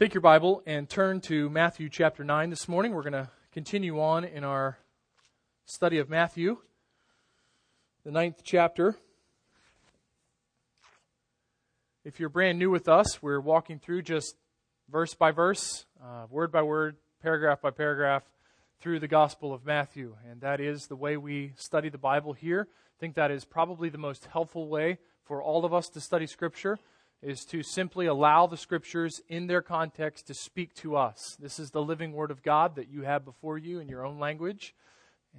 Take your Bible and turn to Matthew chapter 9 this morning. We're going to continue on in our study of Matthew, the ninth chapter. If you're brand new with us, we're walking through just verse by verse, uh, word by word, paragraph by paragraph through the Gospel of Matthew. And that is the way we study the Bible here. I think that is probably the most helpful way for all of us to study Scripture is to simply allow the scriptures in their context to speak to us. This is the living word of God that you have before you in your own language.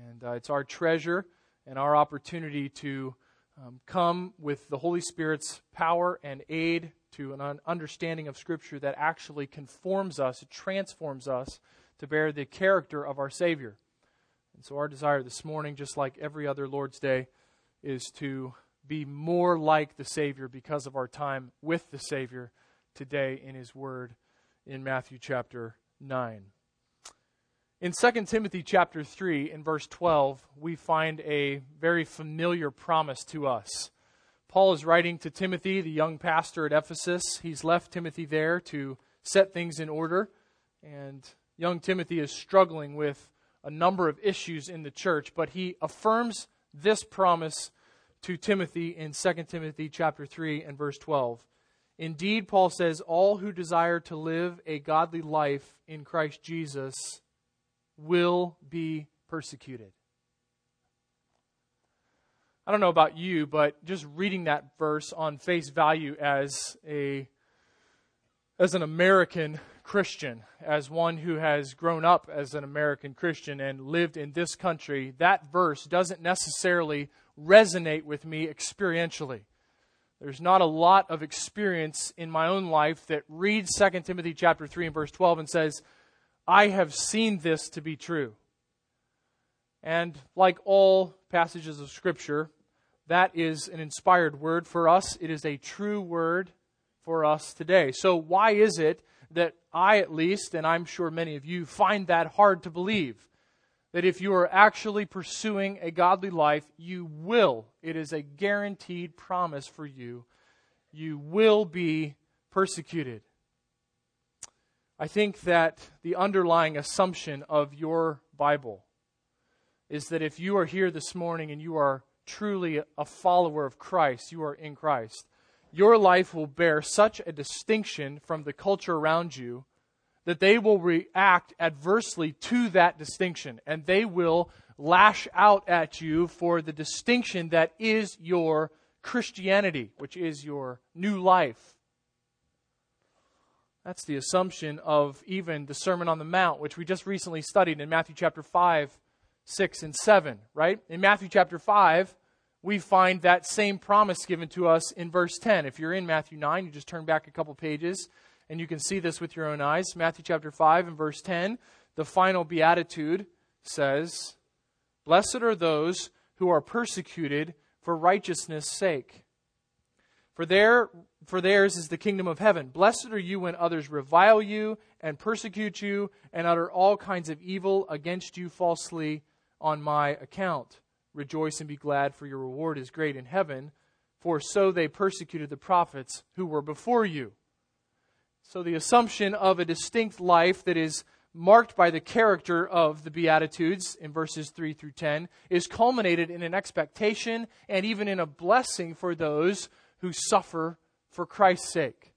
And uh, it's our treasure and our opportunity to um, come with the Holy Spirit's power and aid to an understanding of Scripture that actually conforms us, it transforms us to bear the character of our Savior. And so, our desire this morning, just like every other Lord's Day, is to be more like the Savior because of our time with the Savior today in His Word in Matthew chapter 9. In 2 Timothy chapter 3, in verse 12, we find a very familiar promise to us. Paul is writing to Timothy, the young pastor at Ephesus. He's left Timothy there to set things in order, and young Timothy is struggling with a number of issues in the church, but he affirms this promise to Timothy in 2 Timothy chapter 3 and verse 12. Indeed, Paul says, all who desire to live a godly life in Christ Jesus will be persecuted. I don't know about you, but just reading that verse on face value as a as an American Christian, as one who has grown up as an American Christian and lived in this country, that verse doesn't necessarily resonate with me experientially. There's not a lot of experience in my own life that reads 2 Timothy chapter 3 and verse 12 and says, I have seen this to be true. And like all passages of Scripture, that is an inspired word for us. It is a true word for us today. So, why is it that I, at least, and I'm sure many of you, find that hard to believe? That if you are actually pursuing a godly life, you will, it is a guaranteed promise for you, you will be persecuted. I think that the underlying assumption of your Bible is that if you are here this morning and you are truly a follower of Christ, you are in Christ, your life will bear such a distinction from the culture around you that they will react adversely to that distinction and they will lash out at you for the distinction that is your Christianity, which is your new life. That's the assumption of even the Sermon on the Mount, which we just recently studied in Matthew chapter 5, 6, and 7, right? In Matthew chapter 5, we find that same promise given to us in verse 10. If you're in Matthew 9, you just turn back a couple pages and you can see this with your own eyes. Matthew chapter 5 and verse 10, the final beatitude says, Blessed are those who are persecuted for righteousness' sake. For, their, for theirs is the kingdom of heaven. Blessed are you when others revile you and persecute you and utter all kinds of evil against you falsely on my account. Rejoice and be glad, for your reward is great in heaven, for so they persecuted the prophets who were before you. So, the assumption of a distinct life that is marked by the character of the Beatitudes in verses 3 through 10 is culminated in an expectation and even in a blessing for those who suffer for Christ's sake.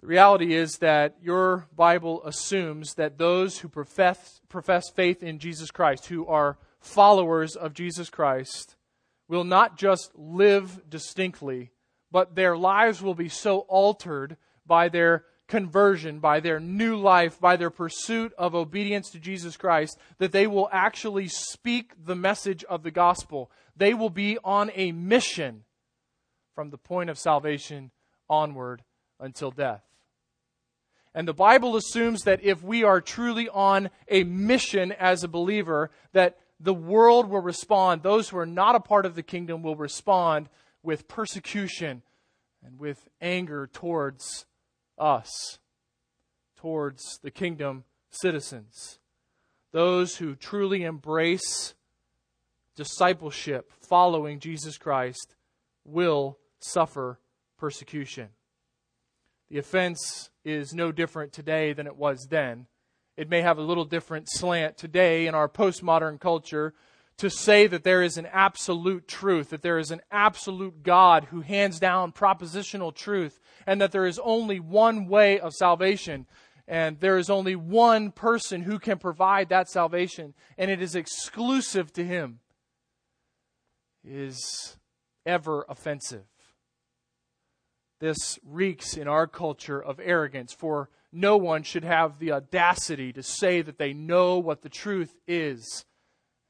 The reality is that your Bible assumes that those who profess, profess faith in Jesus Christ, who are followers of Jesus Christ, will not just live distinctly but their lives will be so altered by their conversion, by their new life, by their pursuit of obedience to Jesus Christ, that they will actually speak the message of the gospel. They will be on a mission from the point of salvation onward until death. And the Bible assumes that if we are truly on a mission as a believer, that the world will respond. Those who are not a part of the kingdom will respond with persecution and with anger towards us, towards the kingdom citizens. Those who truly embrace discipleship, following Jesus Christ, will suffer persecution. The offense is no different today than it was then. It may have a little different slant today in our postmodern culture to say that there is an absolute truth, that there is an absolute God who hands down propositional truth, and that there is only one way of salvation, and there is only one person who can provide that salvation, and it is exclusive to Him, is ever offensive. This reeks in our culture of arrogance, for no one should have the audacity to say that they know what the truth is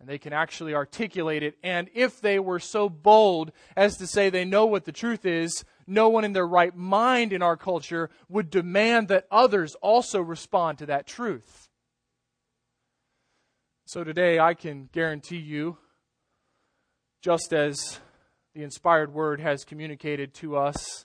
and they can actually articulate it. And if they were so bold as to say they know what the truth is, no one in their right mind in our culture would demand that others also respond to that truth. So today, I can guarantee you, just as the inspired word has communicated to us,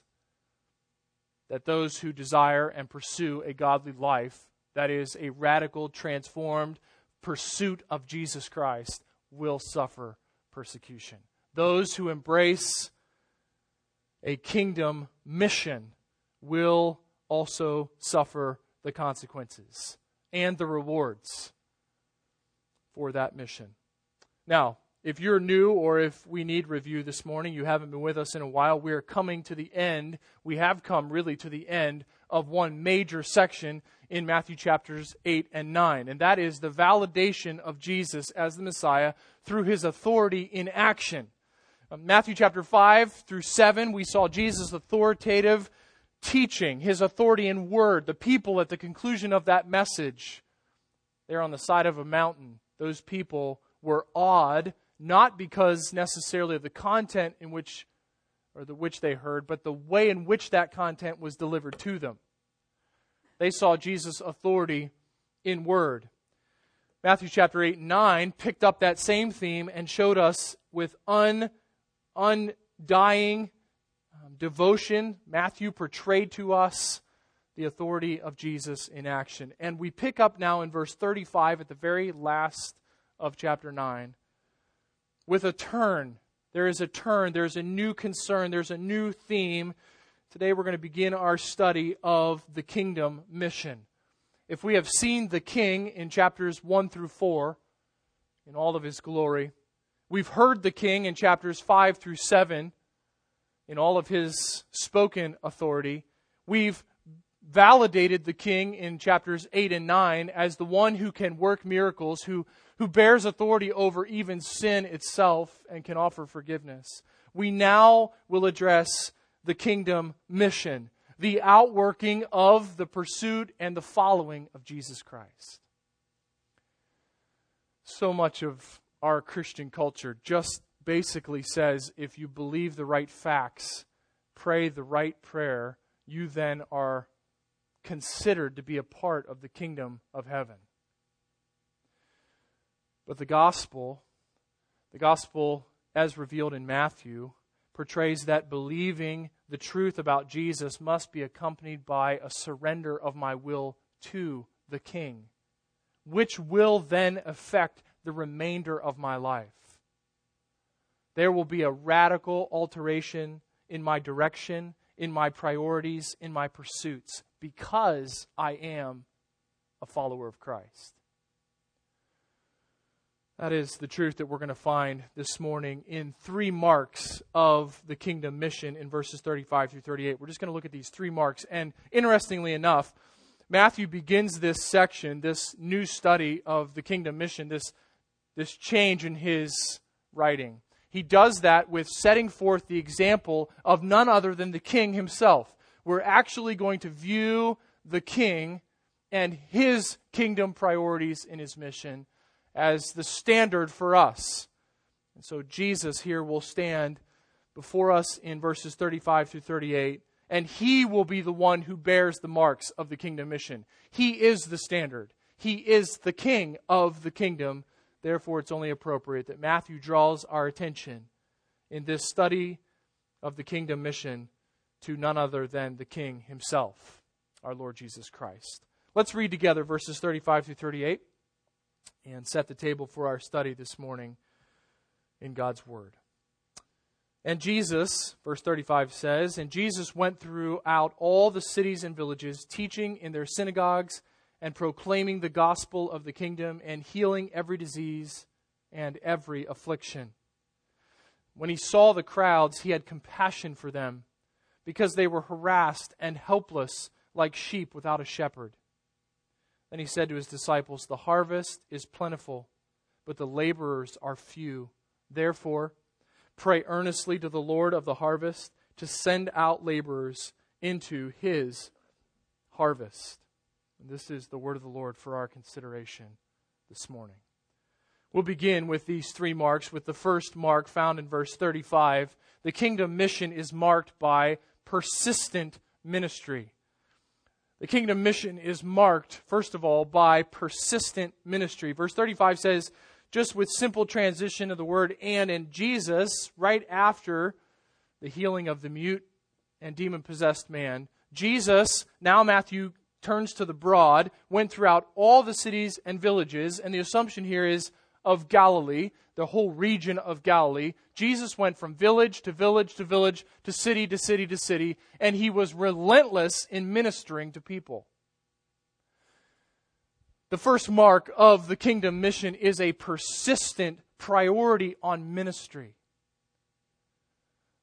that those who desire and pursue a godly life, that is, a radical, transformed pursuit of Jesus Christ, will suffer persecution. Those who embrace a kingdom mission will also suffer the consequences and the rewards for that mission. Now, if you're new or if we need review this morning, you haven't been with us in a while, we are coming to the end. We have come really to the end of one major section in Matthew chapters 8 and 9, and that is the validation of Jesus as the Messiah through his authority in action. Uh, Matthew chapter 5 through 7, we saw Jesus' authoritative teaching, his authority in word. The people at the conclusion of that message, there on the side of a mountain, those people were awed not because necessarily of the content in which or the which they heard, but the way in which that content was delivered to them. They saw Jesus' authority in word. Matthew chapter 8 and 9 picked up that same theme and showed us with un, undying um, devotion. Matthew portrayed to us the authority of Jesus in action. And we pick up now in verse 35 at the very last of chapter 9 with a turn. There is a turn, there's a new concern, there's a new theme. Today we're going to begin our study of the kingdom mission. If we have seen the king in chapters 1 through 4 in all of his glory, we've heard the king in chapters 5 through 7 in all of his spoken authority, we've validated the king in chapters 8 and 9 as the one who can work miracles, who who bears authority over even sin itself and can offer forgiveness. We now will address the kingdom mission, the outworking of the pursuit and the following of Jesus Christ. So much of our Christian culture just basically says if you believe the right facts, pray the right prayer, you then are considered to be a part of the kingdom of heaven. But the gospel, the gospel as revealed in Matthew, portrays that believing the truth about Jesus must be accompanied by a surrender of my will to the King, which will then affect the remainder of my life. There will be a radical alteration in my direction, in my priorities, in my pursuits, because I am a follower of Christ. That is the truth that we're going to find this morning in three marks of the kingdom mission in verses 35 through 38. We're just going to look at these three marks. And interestingly enough, Matthew begins this section, this new study of the kingdom mission, this, this change in his writing. He does that with setting forth the example of none other than the king himself. We're actually going to view the king and his kingdom priorities in his mission as the standard for us. And so Jesus here will stand before us in verses 35 through 38, and he will be the one who bears the marks of the kingdom mission. He is the standard, he is the king of the kingdom. Therefore, it's only appropriate that Matthew draws our attention in this study of the kingdom mission to none other than the king himself, our Lord Jesus Christ. Let's read together verses 35 through 38 and set the table for our study this morning in God's Word. And Jesus, verse 35 says, And Jesus went throughout all the cities and villages, teaching in their synagogues and proclaiming the gospel of the kingdom and healing every disease and every affliction. When he saw the crowds, he had compassion for them because they were harassed and helpless like sheep without a shepherd. Then he said to his disciples, The harvest is plentiful, but the laborers are few. Therefore, pray earnestly to the Lord of the harvest to send out laborers into his harvest. And this is the word of the Lord for our consideration this morning. We'll begin with these three marks, with the first mark found in verse 35. The kingdom mission is marked by persistent ministry. The kingdom mission is marked, first of all, by persistent ministry. Verse 35 says, just with simple transition of the word and in Jesus, right after the healing of the mute and demon possessed man, Jesus, now Matthew turns to the broad, went throughout all the cities and villages, and the assumption here is of Galilee, the whole region of Galilee. Jesus went from village to village to village to city to city to city, and he was relentless in ministering to people. The first mark of the kingdom mission is a persistent priority on ministry.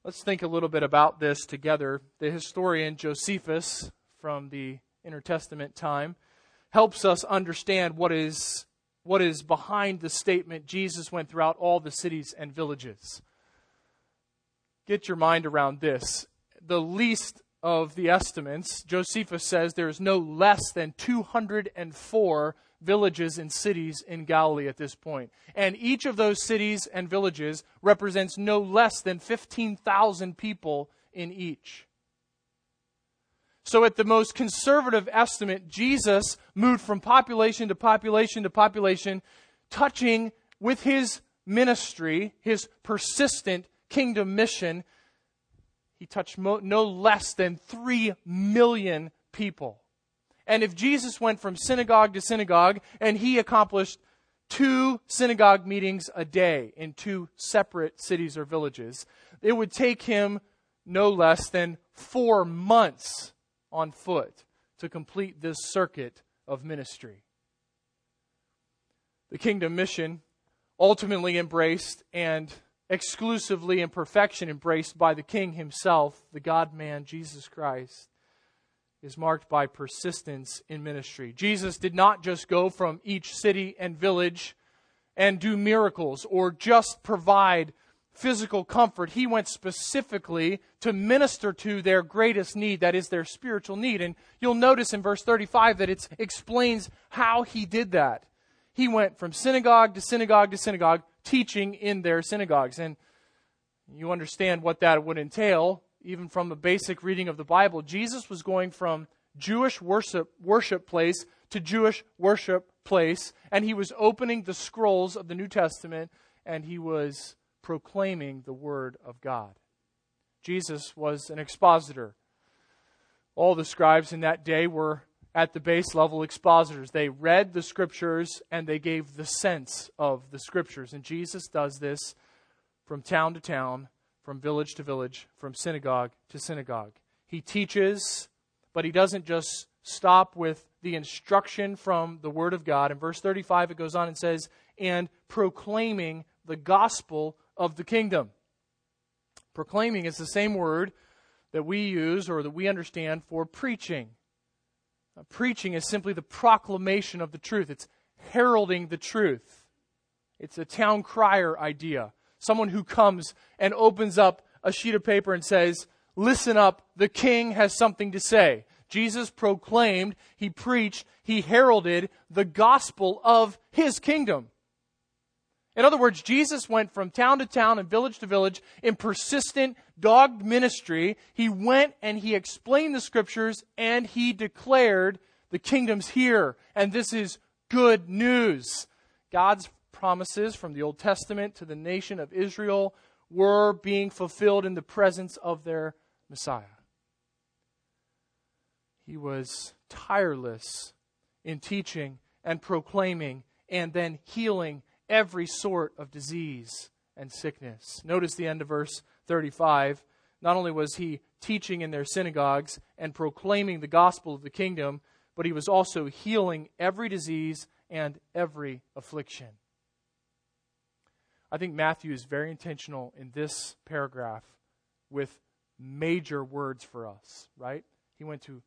Let's think a little bit about this together. The historian Josephus from the intertestament time helps us understand what is what is behind the statement Jesus went throughout all the cities and villages. Get your mind around this. The least of the estimates, Josephus says there is no less than 204 villages and cities in Galilee at this point. And each of those cities and villages represents no less than 15,000 people in each. So, at the most conservative estimate, Jesus moved from population to population to population, touching with his ministry, his persistent kingdom mission. He touched mo- no less than 3 million people. And if Jesus went from synagogue to synagogue and he accomplished two synagogue meetings a day in two separate cities or villages, it would take him no less than four months on foot to complete this circuit of ministry. The kingdom mission, ultimately embraced and exclusively in perfection embraced by the King himself, the God man, Jesus Christ, is marked by persistence in ministry. Jesus did not just go from each city and village and do miracles or just provide physical comfort, he went specifically to minister to their greatest need, that is their spiritual need. And you'll notice in verse 35 that it explains how he did that. He went from synagogue to synagogue to synagogue, teaching in their synagogues. And you understand what that would entail, even from the basic reading of the Bible. Jesus was going from Jewish worship, worship place to Jewish worship place, and he was opening the scrolls of the New Testament, and he was proclaiming the Word of God. Jesus was an expositor. All the scribes in that day were at the base level expositors. They read the scriptures and they gave the sense of the scriptures. And Jesus does this from town to town, from village to village, from synagogue to synagogue. He teaches, but he doesn't just stop with the instruction from the Word of God. In verse 35, it goes on and says, and proclaiming the gospel of the kingdom. Proclaiming is the same word that we use or that we understand for preaching. Uh, preaching is simply the proclamation of the truth, it's heralding the truth. It's a town crier idea. Someone who comes and opens up a sheet of paper and says, Listen up, the king has something to say. Jesus proclaimed, he preached, he heralded the gospel of his kingdom. In other words, Jesus went from town to town and village to village in persistent, dogged ministry. He went and he explained the scriptures and he declared the kingdom's here. And this is good news. God's promises from the Old Testament to the nation of Israel were being fulfilled in the presence of their Messiah. He was tireless in teaching and proclaiming and then healing every sort of disease and sickness. Notice the end of verse 35, not only was he teaching in their synagogues and proclaiming the gospel of the kingdom, but he was also healing every disease and every affliction. I think Matthew is very intentional in this paragraph with major words for us, right? He went to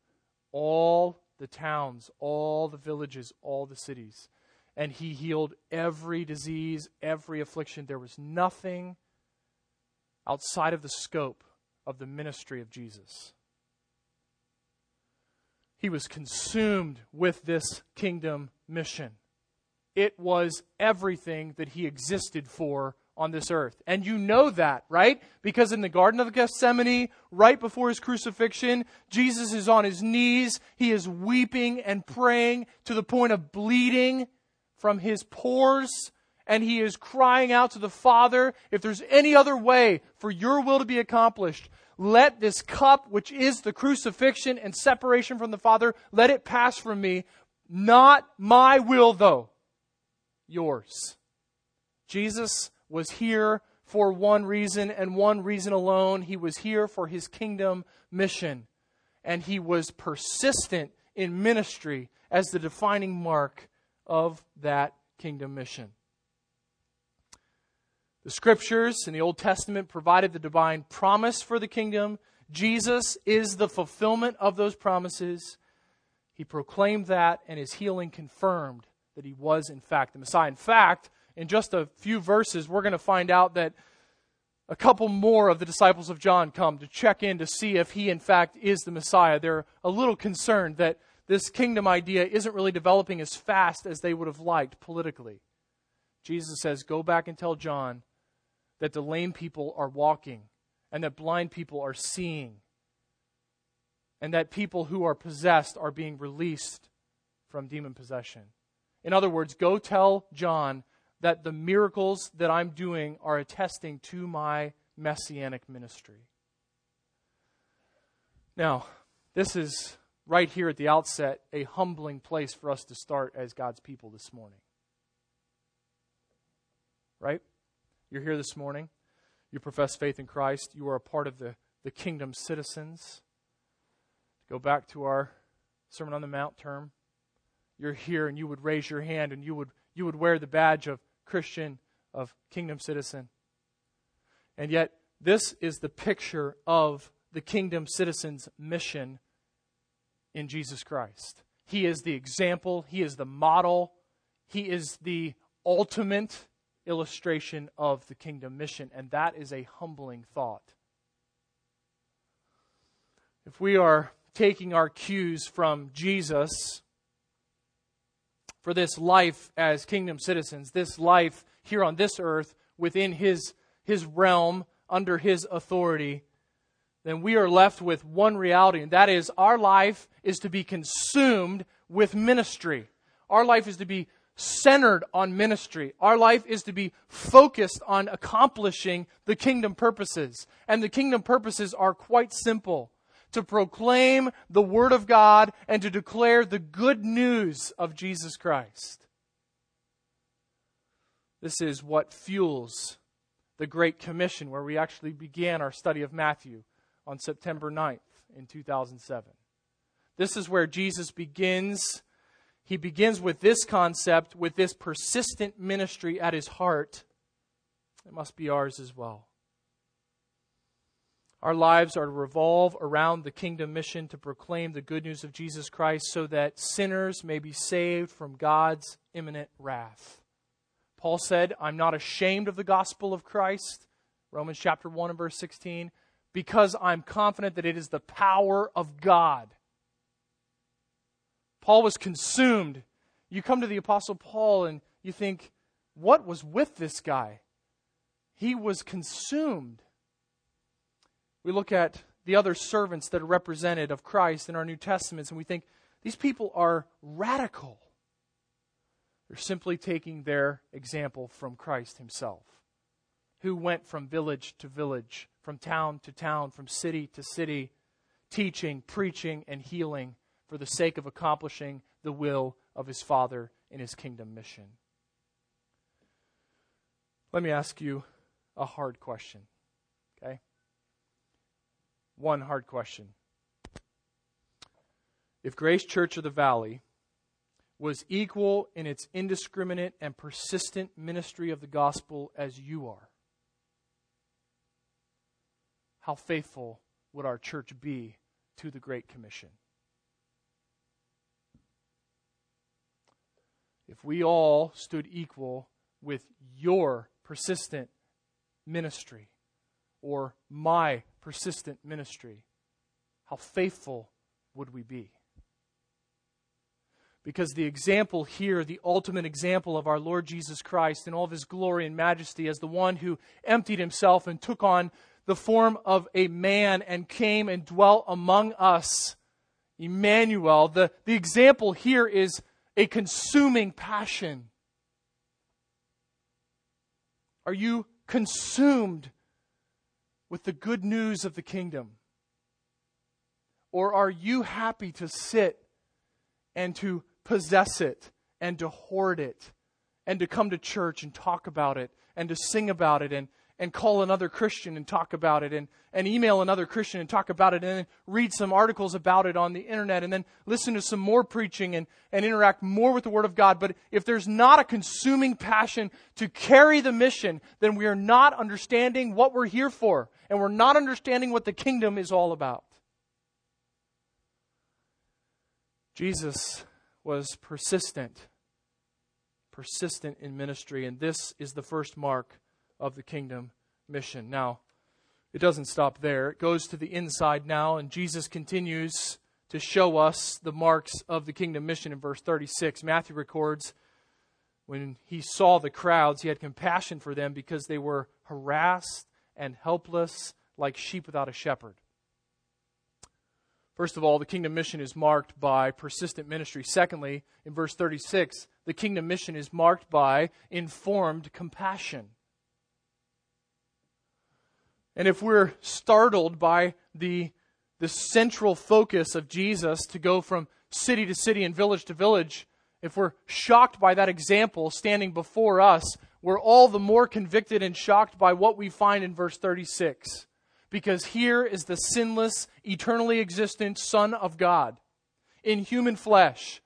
all the towns, all the villages, all the cities, and he healed every disease, every affliction. There was nothing outside of the scope of the ministry of Jesus. He was consumed with this kingdom mission. It was everything that he existed for on this earth. And you know that, right? Because in the Garden of Gethsemane, right before his crucifixion, Jesus is on his knees. He is weeping and praying to the point of bleeding from his pores. And he is crying out to the Father, if there's any other way for your will to be accomplished, let this cup, which is the crucifixion and separation from the Father, let it pass from me. Not my will, though, yours. Jesus was here for one reason and one reason alone. He was here for his kingdom mission. And he was persistent in ministry as the defining mark of that kingdom mission. The scriptures in the Old Testament provided the divine promise for the kingdom. Jesus is the fulfillment of those promises. He proclaimed that, and his healing confirmed that he was, in fact, the Messiah. In fact, in just a few verses, we're going to find out that a couple more of the disciples of John come to check in to see if he, in fact, is the Messiah. They're a little concerned that this kingdom idea isn't really developing as fast as they would have liked politically. Jesus says, Go back and tell John that the lame people are walking and that blind people are seeing and that people who are possessed are being released from demon possession. In other words, go tell John that the miracles that I'm doing are attesting to my messianic ministry. Now, this is right here at the outset a humbling place for us to start as God's people this morning. Right? You're here this morning. You profess faith in Christ. You are a part of the, the kingdom citizens. Go back to our Sermon on the Mount term. You're here and you would raise your hand and you would, you would wear the badge of Christian, of kingdom citizen. And yet, this is the picture of the kingdom citizen's mission in Jesus Christ. He is the example, He is the model, He is the ultimate illustration of the kingdom mission, and that is a humbling thought. If we are taking our cues from Jesus, for this life as kingdom citizens, this life here on this earth within his, his realm, under his authority, then we are left with one reality, and that is our life is to be consumed with ministry. Our life is to be centered on ministry. Our life is to be focused on accomplishing the kingdom purposes. And the kingdom purposes are quite simple to proclaim the Word of God and to declare the good news of Jesus Christ. This is what fuels the Great Commission, where we actually began our study of Matthew on September 9th in 2007. This is where Jesus begins. He begins with this concept, with this persistent ministry at his heart. It must be ours as well. Our lives are to revolve around the kingdom mission to proclaim the good news of Jesus Christ so that sinners may be saved from God's imminent wrath. Paul said, I'm not ashamed of the gospel of Christ, Romans chapter 1 and verse 16, because I'm confident that it is the power of God. Paul was consumed. You come to the Apostle Paul and you think, what was with this guy? He was consumed we look at the other servants that are represented of Christ in our New Testaments, and we think these people are radical. They're simply taking their example from Christ himself, who went from village to village, from town to town, from city to city, teaching, preaching, and healing for the sake of accomplishing the will of his Father in his kingdom mission. Let me ask you a hard question. Okay? one hard question. If Grace Church of the Valley was equal in its indiscriminate and persistent ministry of the gospel as you are, how faithful would our church be to the Great Commission? If we all stood equal with your persistent ministry or my persistent ministry, how faithful would we be? Because the example here, the ultimate example of our Lord Jesus Christ in all of his glory and majesty as the one who emptied himself and took on the form of a man and came and dwelt among us, Emmanuel, the, the example here is a consuming passion. Are you consumed with the good news of the kingdom? Or are you happy to sit and to possess it and to hoard it and to come to church and talk about it and to sing about it and, and call another Christian and talk about it and, and email another Christian and talk about it and then read some articles about it on the internet and then listen to some more preaching and, and interact more with the Word of God. But if there's not a consuming passion to carry the mission, then we are not understanding what we're here for and we're not understanding what the kingdom is all about. Jesus was persistent, persistent in ministry, and this is the first mark of the kingdom mission. Now, it doesn't stop there. It goes to the inside now, and Jesus continues to show us the marks of the kingdom mission in verse 36. Matthew records when he saw the crowds, he had compassion for them because they were harassed and helpless like sheep without a shepherd. First of all, the kingdom mission is marked by persistent ministry. Secondly, in verse 36, the kingdom mission is marked by informed compassion. And if we're startled by the, the central focus of Jesus to go from city to city and village to village, if we're shocked by that example standing before us, we're all the more convicted and shocked by what we find in verse 36. Because here is the sinless, eternally existent Son of God in human flesh.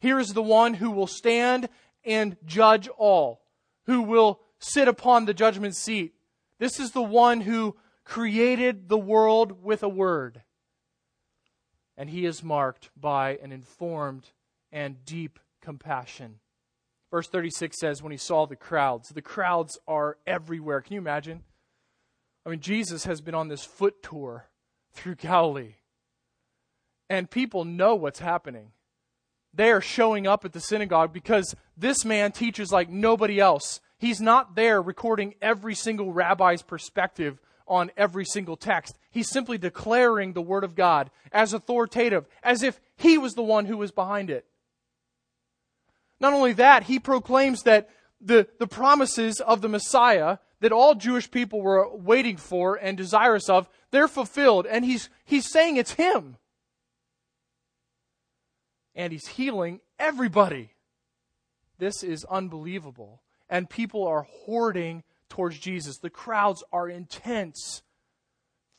Here is the one who will stand and judge all, who will sit upon the judgment seat, this is the one who created the world with a word. And he is marked by an informed and deep compassion. Verse 36 says, when he saw the crowds, the crowds are everywhere. Can you imagine? I mean, Jesus has been on this foot tour through Galilee, and people know what's happening. They are showing up at the synagogue because this man teaches like nobody else. He's not there recording every single rabbi's perspective on every single text. He's simply declaring the Word of God as authoritative, as if he was the one who was behind it. Not only that, he proclaims that the, the promises of the Messiah that all Jewish people were waiting for and desirous of, they're fulfilled. And he's, he's saying it's him. And he's healing everybody. This is unbelievable and people are hoarding towards Jesus. The crowds are intense,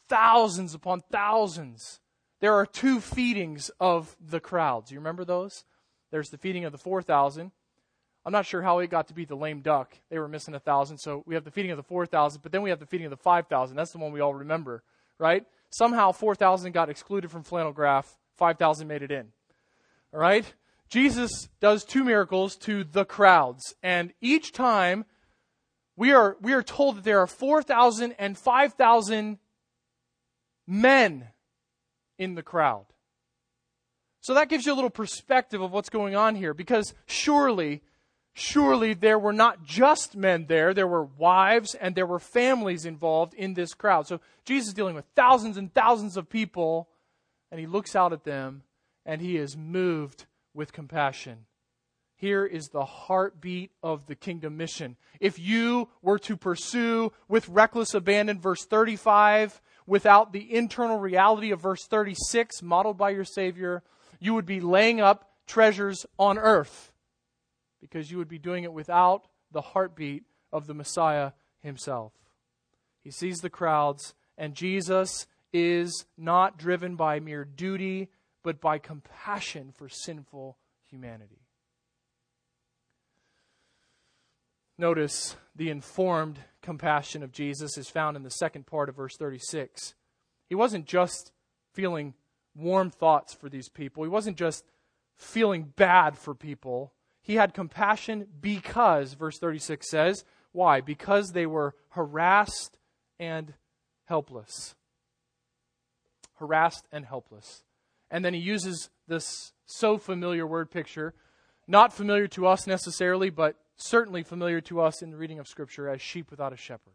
thousands upon thousands. There are two feedings of the crowds. You remember those? There's the feeding of the 4,000. I'm not sure how it got to be the lame duck. They were missing a thousand. So we have the feeding of the 4,000, but then we have the feeding of the 5,000. That's the one we all remember, right? Somehow 4,000 got excluded from flannel graph, 5,000 made it in. All right? Jesus does two miracles to the crowds, and each time we are, we are told that there are 4,000 and 5,000 men in the crowd. So that gives you a little perspective of what's going on here, because surely, surely there were not just men there, there were wives and there were families involved in this crowd. So Jesus is dealing with thousands and thousands of people, and he looks out at them and he is moved with compassion. Here is the heartbeat of the kingdom mission. If you were to pursue with reckless abandon verse 35 without the internal reality of verse 36 modeled by your Savior, you would be laying up treasures on earth because you would be doing it without the heartbeat of the Messiah himself. He sees the crowds, and Jesus, is not driven by mere duty, but by compassion for sinful humanity. Notice the informed compassion of Jesus is found in the second part of verse 36. He wasn't just feeling warm thoughts for these people, he wasn't just feeling bad for people. He had compassion because, verse 36 says, why? Because they were harassed and helpless. Harassed and helpless. And then he uses this so familiar word picture, not familiar to us necessarily, but certainly familiar to us in the reading of Scripture as sheep without a shepherd.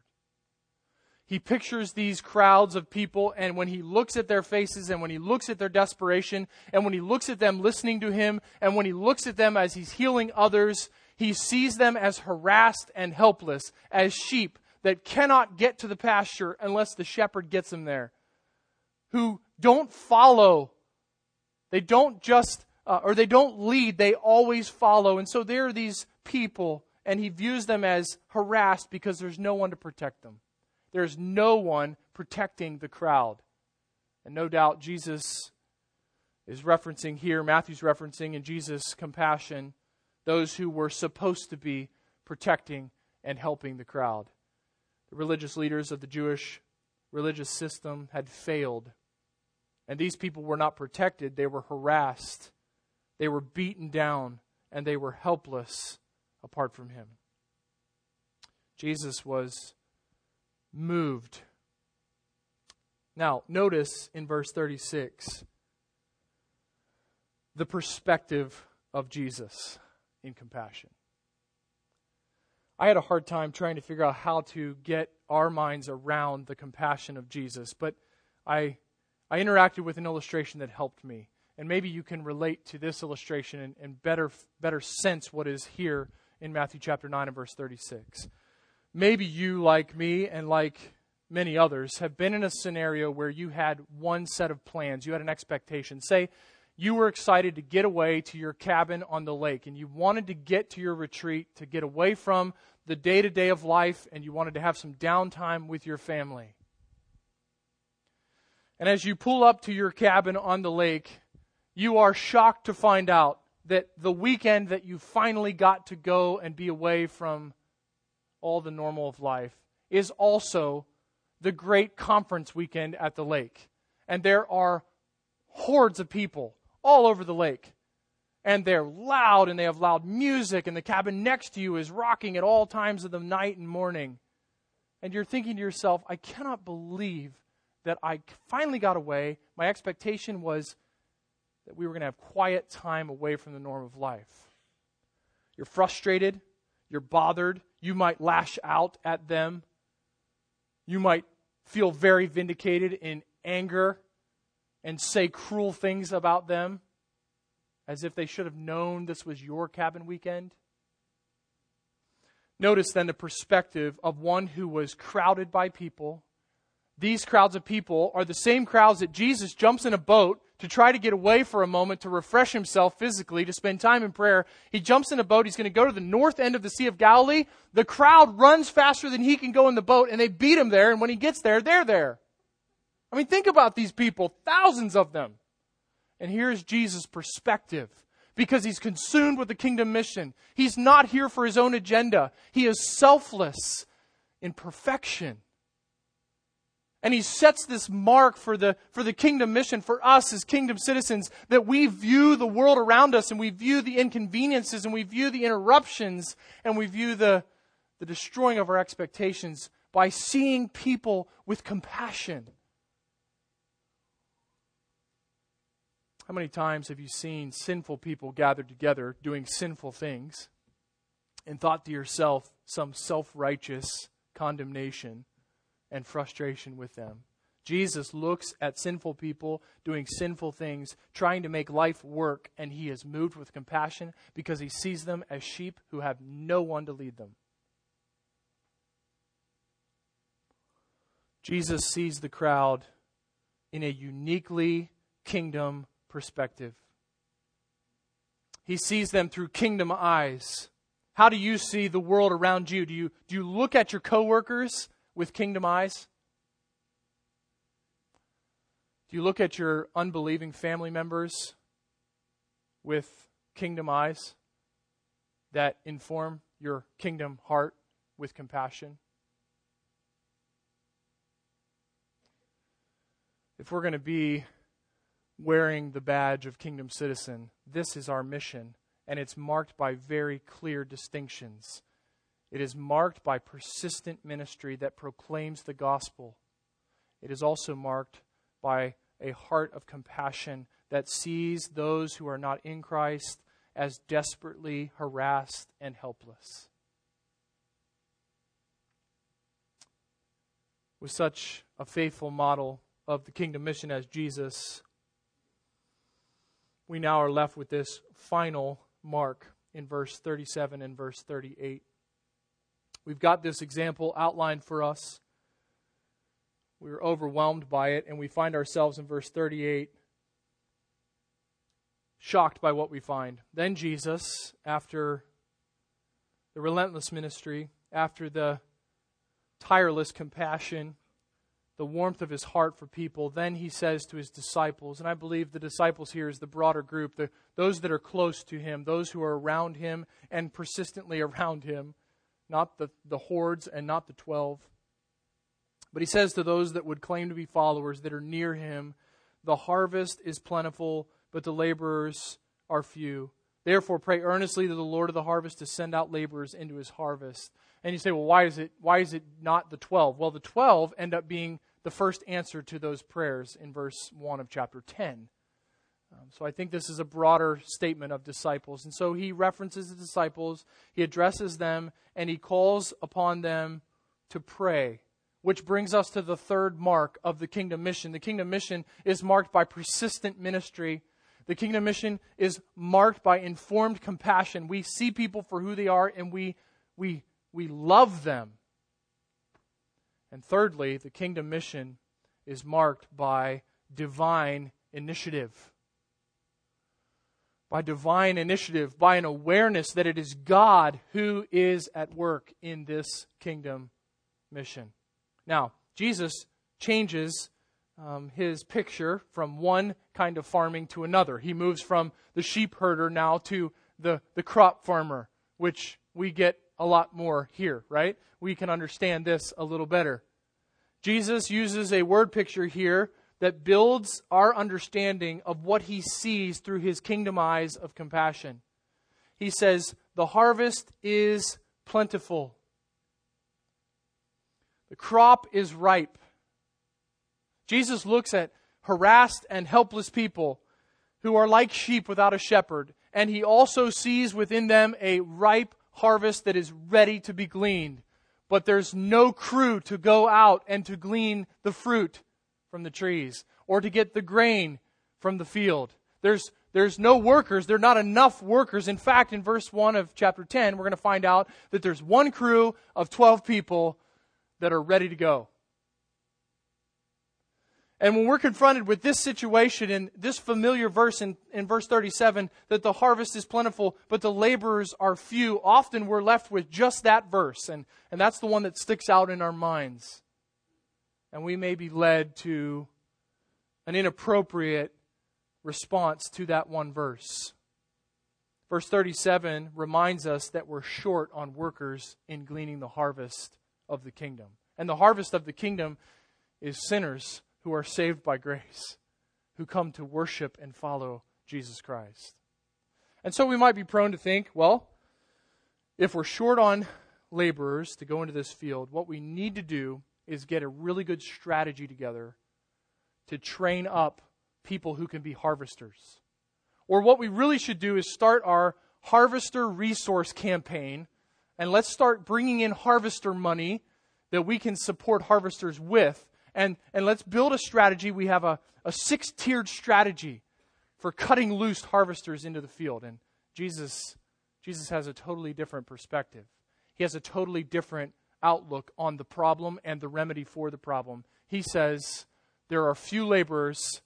He pictures these crowds of people, and when he looks at their faces, and when he looks at their desperation, and when he looks at them listening to him, and when he looks at them as he's healing others, he sees them as harassed and helpless, as sheep that cannot get to the pasture unless the shepherd gets them there, who don't follow. They don't just, uh, or they don't lead, they always follow. And so there are these people, and he views them as harassed because there's no one to protect them. There's no one protecting the crowd. And no doubt Jesus is referencing here, Matthew's referencing in Jesus' compassion, those who were supposed to be protecting and helping the crowd. The religious leaders of the Jewish religious system had failed. And these people were not protected, they were harassed, they were beaten down, and they were helpless apart from him. Jesus was moved. Now, notice in verse 36 the perspective of Jesus in compassion. I had a hard time trying to figure out how to get our minds around the compassion of Jesus, but I, I interacted with an illustration that helped me. And maybe you can relate to this illustration and, and better, better sense what is here in Matthew chapter 9 and verse 36. Maybe you, like me and like many others, have been in a scenario where you had one set of plans, you had an expectation. Say, you were excited to get away to your cabin on the lake and you wanted to get to your retreat to get away from the day to day of life and you wanted to have some downtime with your family. And as you pull up to your cabin on the lake, you are shocked to find out that the weekend that you finally got to go and be away from all the normal of life is also the great conference weekend at the lake. And there are hordes of people all over the lake. And they're loud and they have loud music, and the cabin next to you is rocking at all times of the night and morning. And you're thinking to yourself, I cannot believe that I finally got away. My expectation was that we were going to have quiet time away from the norm of life. You're frustrated, you're bothered, you might lash out at them, you might feel very vindicated in anger and say cruel things about them as if they should have known this was your cabin weekend. Notice then the perspective of one who was crowded by people. These crowds of people are the same crowds that Jesus jumps in a boat to try to get away for a moment to refresh himself physically, to spend time in prayer. He jumps in a boat. He's going to go to the north end of the Sea of Galilee. The crowd runs faster than he can go in the boat, and they beat him there. And when he gets there, they're there. I mean, think about these people, thousands of them. And here's Jesus' perspective because he's consumed with the kingdom mission. He's not here for his own agenda, he is selfless in perfection. And he sets this mark for the, for the kingdom mission for us as kingdom citizens that we view the world around us and we view the inconveniences and we view the interruptions and we view the, the destroying of our expectations by seeing people with compassion. How many times have you seen sinful people gathered together doing sinful things and thought to yourself some self righteous condemnation? And frustration with them. Jesus looks at sinful people doing sinful things, trying to make life work, and he is moved with compassion because he sees them as sheep who have no one to lead them. Jesus sees the crowd in a uniquely kingdom perspective. He sees them through kingdom eyes. How do you see the world around you? Do you, do you look at your coworkers with kingdom eyes? Do you look at your unbelieving family members with kingdom eyes that inform your kingdom heart with compassion? If we're going to be wearing the badge of kingdom citizen, this is our mission, and it's marked by very clear distinctions. It is marked by persistent ministry that proclaims the gospel. It is also marked by a heart of compassion that sees those who are not in Christ as desperately harassed and helpless. With such a faithful model of the kingdom mission as Jesus, we now are left with this final mark in verse 37 and verse 38. We've got this example outlined for us. We are overwhelmed by it, and we find ourselves in verse 38 shocked by what we find. Then Jesus, after the relentless ministry, after the tireless compassion, the warmth of his heart for people, then he says to his disciples, and I believe the disciples here is the broader group, the, those that are close to him, those who are around him and persistently around him, not the, the hordes and not the twelve. But he says to those that would claim to be followers that are near him, The harvest is plentiful, but the laborers are few. Therefore, pray earnestly to the Lord of the harvest to send out laborers into his harvest. And you say, well, why is it why is it not the twelve? Well, the twelve end up being the first answer to those prayers in verse one of chapter ten. Um, so I think this is a broader statement of disciples. And so he references the disciples, he addresses them, and he calls upon them to pray. Which brings us to the third mark of the kingdom mission. The kingdom mission is marked by persistent ministry. The kingdom mission is marked by informed compassion. We see people for who they are and we, we we love them. And thirdly, the kingdom mission is marked by divine initiative. By divine initiative, by an awareness that it is God who is at work in this kingdom mission. Now, Jesus changes um, his picture from one kind of farming to another. He moves from the sheep herder now to the, the crop farmer, which we get a lot more here, right? We can understand this a little better. Jesus uses a word picture here that builds our understanding of what he sees through his kingdom eyes of compassion. He says, The harvest is plentiful, the crop is ripe. Jesus looks at harassed and helpless people who are like sheep without a shepherd, and he also sees within them a ripe harvest that is ready to be gleaned, but there's no crew to go out and to glean the fruit from the trees or to get the grain from the field. There's, there's no workers. There are not enough workers. In fact, in verse 1 of chapter 10, we're going to find out that there's one crew of 12 people that are ready to go. And when we're confronted with this situation in this familiar verse in, in verse 37, that the harvest is plentiful, but the laborers are few, often we're left with just that verse. And, and that's the one that sticks out in our minds. And we may be led to an inappropriate response to that one verse. Verse 37 reminds us that we're short on workers in gleaning the harvest of the kingdom. And the harvest of the kingdom is sinners who are saved by grace, who come to worship and follow Jesus Christ. And so we might be prone to think, well, if we're short on laborers to go into this field, what we need to do is get a really good strategy together to train up people who can be harvesters. Or what we really should do is start our harvester resource campaign and let's start bringing in harvester money that we can support harvesters with and, and let's build a strategy. We have a, a six tiered strategy for cutting loose harvesters into the field. And Jesus, Jesus has a totally different perspective. He has a totally different outlook on the problem and the remedy for the problem. He says there are few laborers,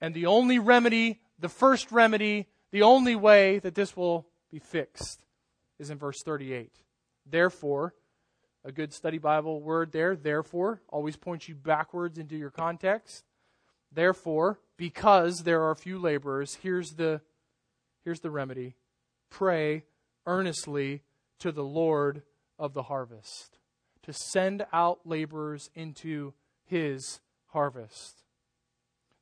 and the only remedy, the first remedy, the only way that this will be fixed is in verse 38. Therefore, a good study Bible word there, therefore, always points you backwards into your context. Therefore, because there are few laborers, here's the, here's the remedy pray earnestly to the Lord of the harvest to send out laborers into his harvest.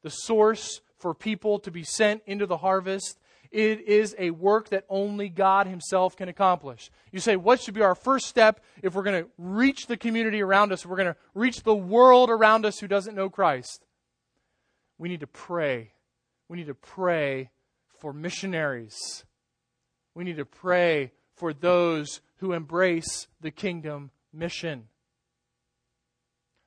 The source for people to be sent into the harvest it is a work that only God Himself can accomplish. You say, what should be our first step if we're going to reach the community around us, we're going to reach the world around us who doesn't know Christ? We need to pray. We need to pray for missionaries. We need to pray for those who embrace the kingdom mission.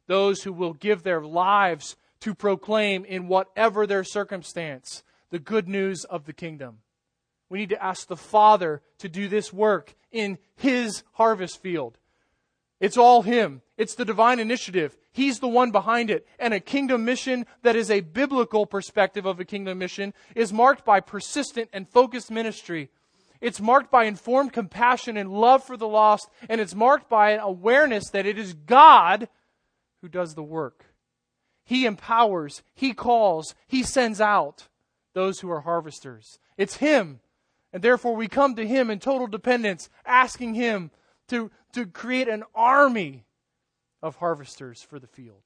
Those who will give their lives to proclaim in whatever their circumstance the good news of the kingdom. We need to ask the Father to do this work in His harvest field. It's all Him. It's the divine initiative. He's the one behind it. And a kingdom mission that is a biblical perspective of a kingdom mission is marked by persistent and focused ministry. It's marked by informed compassion and love for the lost. And it's marked by an awareness that it is God who does the work. He empowers, He calls, He sends out those who are harvesters. It's Him. And therefore, we come to Him in total dependence, asking Him to, to create an army of harvesters for the field.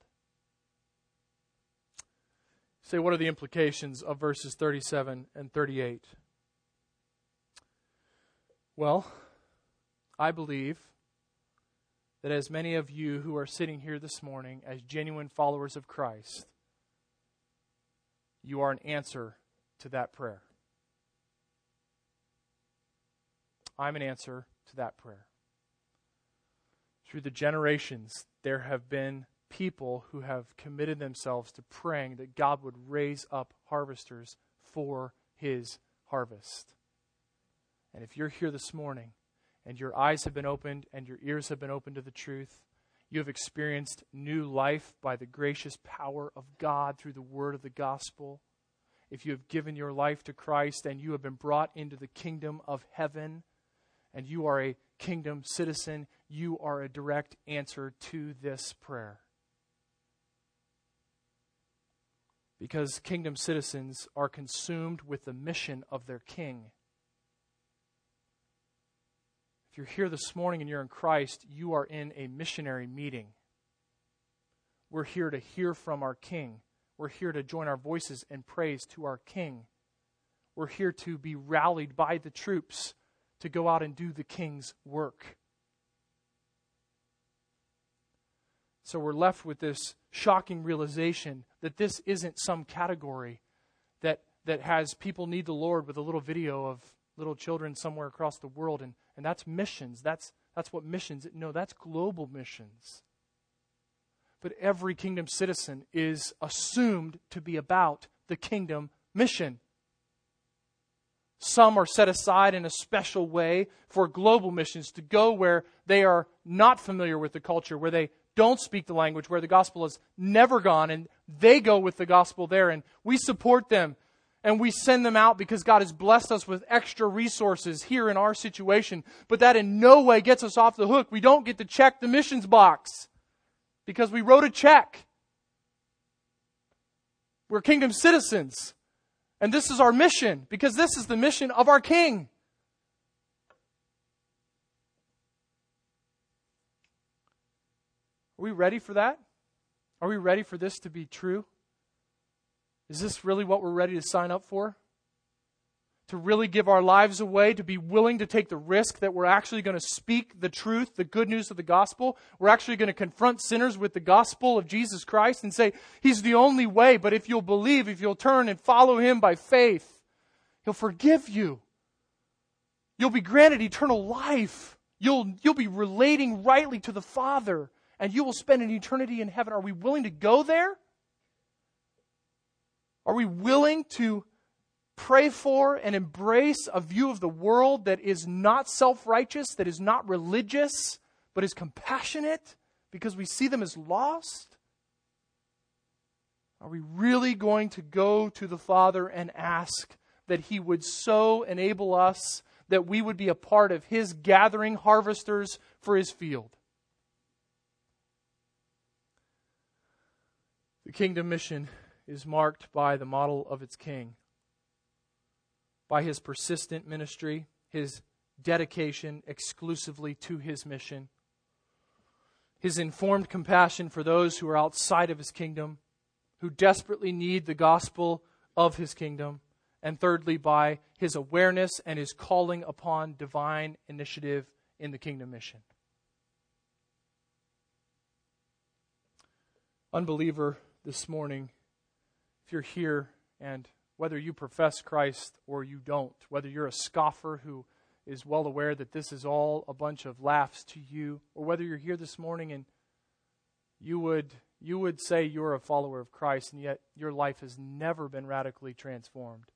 Say, what are the implications of verses 37 and 38? Well, I believe that as many of you who are sitting here this morning as genuine followers of Christ, you are an answer to that prayer. I'm an answer to that prayer. Through the generations, there have been people who have committed themselves to praying that God would raise up harvesters for his harvest. And if you're here this morning and your eyes have been opened and your ears have been opened to the truth, you have experienced new life by the gracious power of God through the word of the gospel if you have given your life to Christ and you have been brought into the kingdom of heaven and you are a kingdom citizen, you are a direct answer to this prayer. Because kingdom citizens are consumed with the mission of their king. If you're here this morning and you're in Christ, you are in a missionary meeting. We're here to hear from our king. We're here to join our voices in praise to our King. We're here to be rallied by the troops to go out and do the King's work. So we're left with this shocking realization that this isn't some category that, that has people need the Lord with a little video of little children somewhere across the world, and, and that's missions. That's, that's what missions, no, that's global missions but every kingdom citizen is assumed to be about the kingdom mission. Some are set aside in a special way for global missions to go where they are not familiar with the culture, where they don't speak the language, where the gospel has never gone, and they go with the gospel there. And we support them and we send them out because God has blessed us with extra resources here in our situation. But that in no way gets us off the hook. We don't get to check the missions box because we wrote a check. We're kingdom citizens. And this is our mission because this is the mission of our king. Are we ready for that? Are we ready for this to be true? Is this really what we're ready to sign up for? to really give our lives away, to be willing to take the risk that we're actually going to speak the truth, the good news of the gospel. We're actually going to confront sinners with the gospel of Jesus Christ and say, He's the only way, but if you'll believe, if you'll turn and follow Him by faith, He'll forgive you. You'll be granted eternal life. You'll, you'll be relating rightly to the Father, and you will spend an eternity in heaven. Are we willing to go there? Are we willing to pray for and embrace a view of the world that is not self righteous, that is not religious, but is compassionate because we see them as lost? Are we really going to go to the Father and ask that He would so enable us that we would be a part of His gathering harvesters for His field? The kingdom mission is marked by the model of its king, by his persistent ministry, his dedication exclusively to his mission, his informed compassion for those who are outside of his kingdom, who desperately need the gospel of his kingdom, and thirdly, by his awareness and his calling upon divine initiative in the kingdom mission. Unbeliever, this morning, if you're here and whether you profess Christ or you don't, whether you're a scoffer who is well aware that this is all a bunch of laughs to you, or whether you're here this morning and you would you would say you're a follower of Christ and yet your life has never been radically transformed.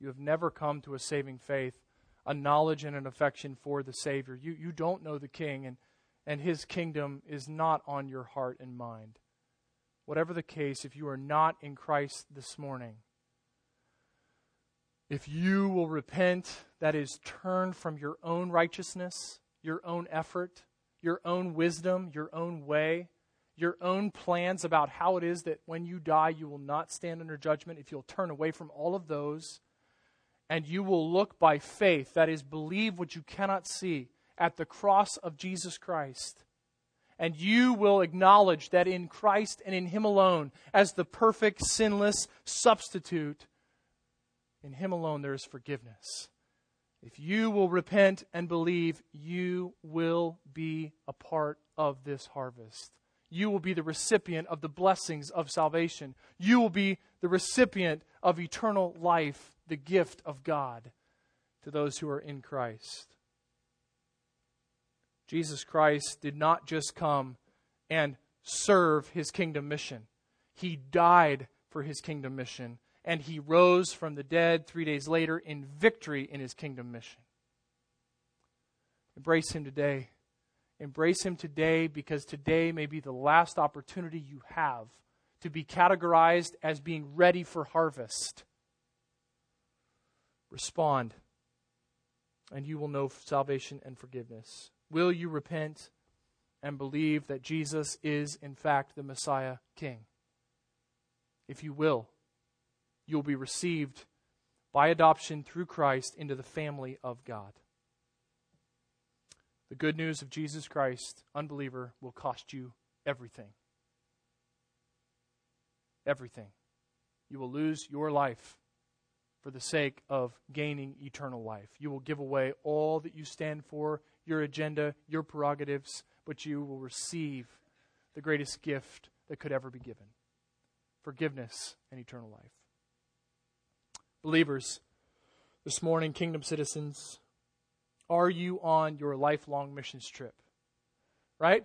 You have never come to a saving faith, a knowledge and an affection for the Savior. You you don't know the King and and his kingdom is not on your heart and mind. Whatever the case, if you are not in Christ this morning, if you will repent, that is, turn from your own righteousness, your own effort, your own wisdom, your own way, your own plans about how it is that when you die you will not stand under judgment, if you'll turn away from all of those and you will look by faith, that is, believe what you cannot see, at the cross of Jesus Christ, and you will acknowledge that in Christ and in Him alone, as the perfect, sinless substitute, in Him alone there is forgiveness. If you will repent and believe, you will be a part of this harvest. You will be the recipient of the blessings of salvation. You will be the recipient of eternal life, the gift of God to those who are in Christ. Jesus Christ did not just come and serve his kingdom mission, he died for his kingdom mission and he rose from the dead three days later in victory in his kingdom mission. Embrace him today. Embrace him today because today may be the last opportunity you have to be categorized as being ready for harvest. Respond, and you will know salvation and forgiveness. Will you repent and believe that Jesus is, in fact, the Messiah King? If you will, you'll be received by adoption through Christ into the family of God. The good news of Jesus Christ, unbeliever, will cost you everything. Everything. You will lose your life for the sake of gaining eternal life. You will give away all that you stand for, your agenda, your prerogatives, but you will receive the greatest gift that could ever be given forgiveness and eternal life. Believers, this morning, kingdom citizens, are you on your lifelong missions trip? Right?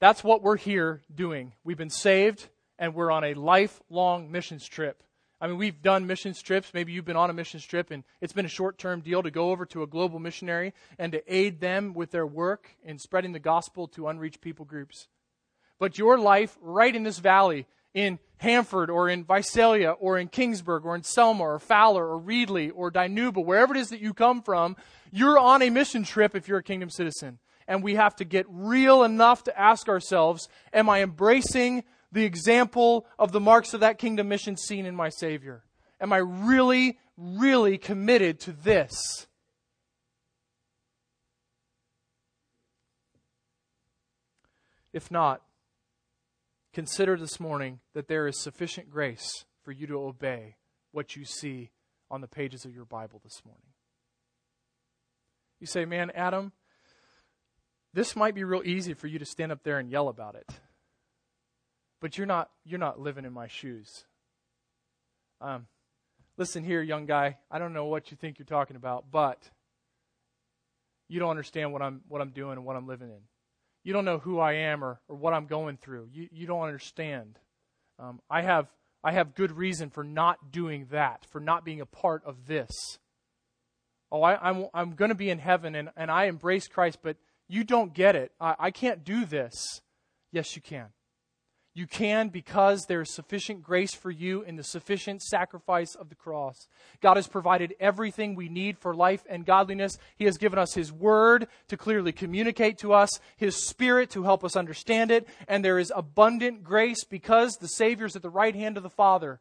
That's what we're here doing. We've been saved and we're on a lifelong missions trip. I mean, we've done missions trips. Maybe you've been on a missions trip and it's been a short term deal to go over to a global missionary and to aid them with their work in spreading the gospel to unreached people groups. But your life right in this valley in Hanford or in Visalia or in Kingsburg or in Selma or Fowler or Reedley or Dinuba, wherever it is that you come from, you're on a mission trip if you're a kingdom citizen. And we have to get real enough to ask ourselves, am I embracing the example of the marks of that kingdom mission seen in my Savior? Am I really, really committed to this? If not, consider this morning that there is sufficient grace for you to obey what you see on the pages of your Bible this morning. You say, man, Adam, this might be real easy for you to stand up there and yell about it. But you're not you're not living in my shoes. Um, listen here, young guy. I don't know what you think you're talking about, but you don't understand what I'm what I'm doing and what I'm living in you don't know who I am or, or what I'm going through. You, you don't understand. Um, I, have, I have good reason for not doing that, for not being a part of this. Oh, I, I'm, I'm going to be in heaven and, and I embrace Christ, but you don't get it. I, I can't do this. Yes, you can. You can because there is sufficient grace for you in the sufficient sacrifice of the cross. God has provided everything we need for life and godliness. He has given us His Word to clearly communicate to us, His Spirit to help us understand it, and there is abundant grace because the Savior is at the right hand of the Father.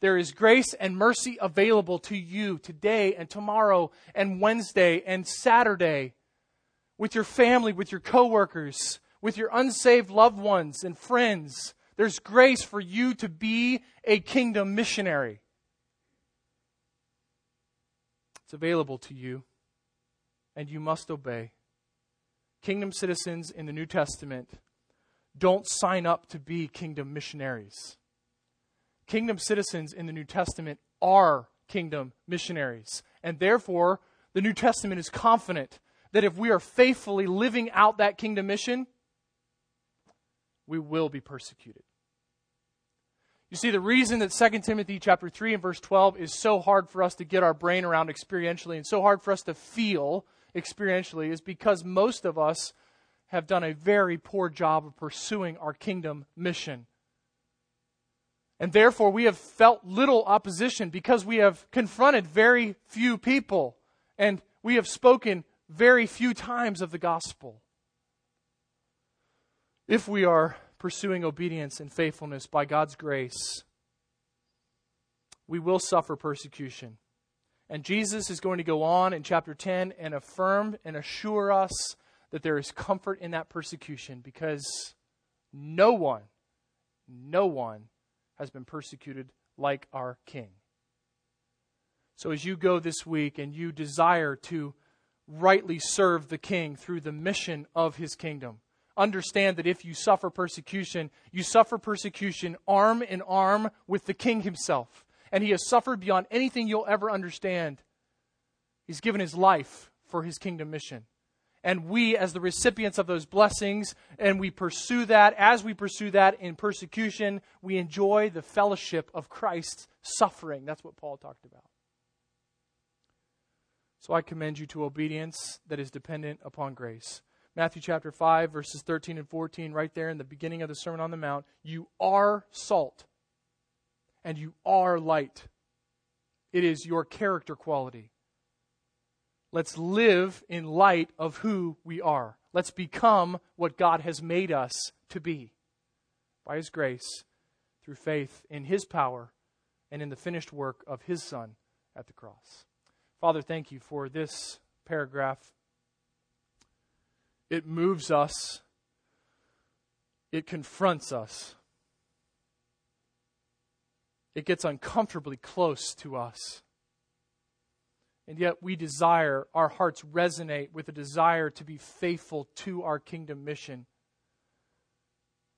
There is grace and mercy available to you today and tomorrow and Wednesday and Saturday with your family, with your coworkers with your unsaved loved ones and friends. There's grace for you to be a kingdom missionary. It's available to you, and you must obey. Kingdom citizens in the New Testament don't sign up to be kingdom missionaries. Kingdom citizens in the New Testament are kingdom missionaries. And therefore, the New Testament is confident that if we are faithfully living out that kingdom mission, we will be persecuted. You see, the reason that 2 Timothy chapter 3 and verse 12 is so hard for us to get our brain around experientially and so hard for us to feel experientially is because most of us have done a very poor job of pursuing our kingdom mission. And therefore, we have felt little opposition because we have confronted very few people and we have spoken very few times of the gospel. If we are pursuing obedience and faithfulness by God's grace, we will suffer persecution. And Jesus is going to go on in chapter 10 and affirm and assure us that there is comfort in that persecution because no one, no one has been persecuted like our King. So as you go this week and you desire to rightly serve the King through the mission of his kingdom, understand that if you suffer persecution, you suffer persecution arm in arm with the king himself. And he has suffered beyond anything you'll ever understand. He's given his life for his kingdom mission. And we, as the recipients of those blessings, and we pursue that, as we pursue that in persecution, we enjoy the fellowship of Christ's suffering. That's what Paul talked about. So I commend you to obedience that is dependent upon grace. Matthew chapter 5, verses 13 and 14, right there in the beginning of the Sermon on the Mount. You are salt and you are light. It is your character quality. Let's live in light of who we are. Let's become what God has made us to be by His grace through faith in His power and in the finished work of His Son at the cross. Father, thank you for this paragraph it moves us, it confronts us, it gets uncomfortably close to us. And yet we desire, our hearts resonate with a desire to be faithful to our kingdom mission.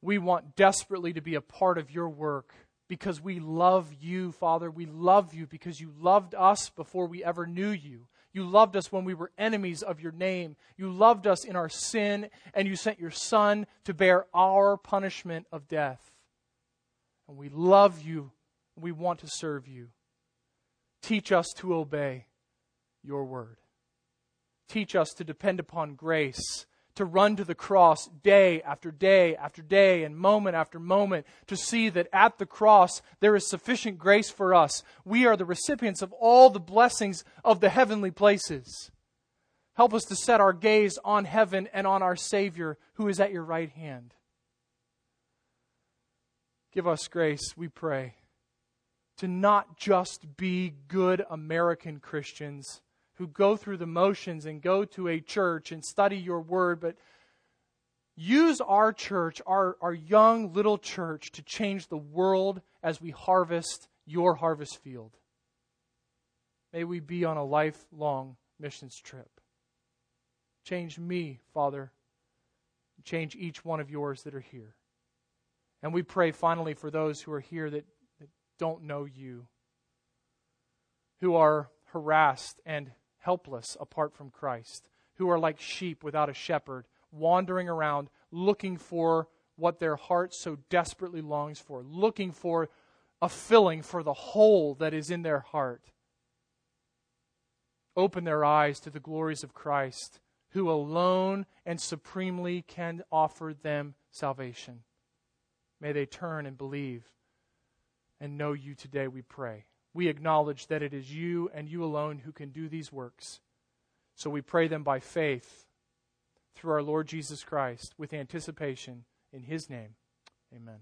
We want desperately to be a part of your work because we love you, Father. We love you because you loved us before we ever knew you. You loved us when we were enemies of your name. You loved us in our sin, and you sent your Son to bear our punishment of death. And we love you, and we want to serve you. Teach us to obey your word. Teach us to depend upon grace to run to the cross day after day after day and moment after moment to see that at the cross there is sufficient grace for us. We are the recipients of all the blessings of the heavenly places. Help us to set our gaze on heaven and on our Savior who is at your right hand. Give us grace, we pray, to not just be good American Christians who go through the motions and go to a church and study your word, but use our church, our, our young little church, to change the world as we harvest your harvest field. May we be on a lifelong missions trip. Change me, Father. Change each one of yours that are here. And we pray finally for those who are here that, that don't know you, who are harassed and helpless apart from Christ, who are like sheep without a shepherd, wandering around looking for what their heart so desperately longs for, looking for a filling for the hole that is in their heart. Open their eyes to the glories of Christ, who alone and supremely can offer them salvation. May they turn and believe and know you today, we pray. We acknowledge that it is you and you alone who can do these works. So we pray them by faith through our Lord Jesus Christ with anticipation in his name. Amen.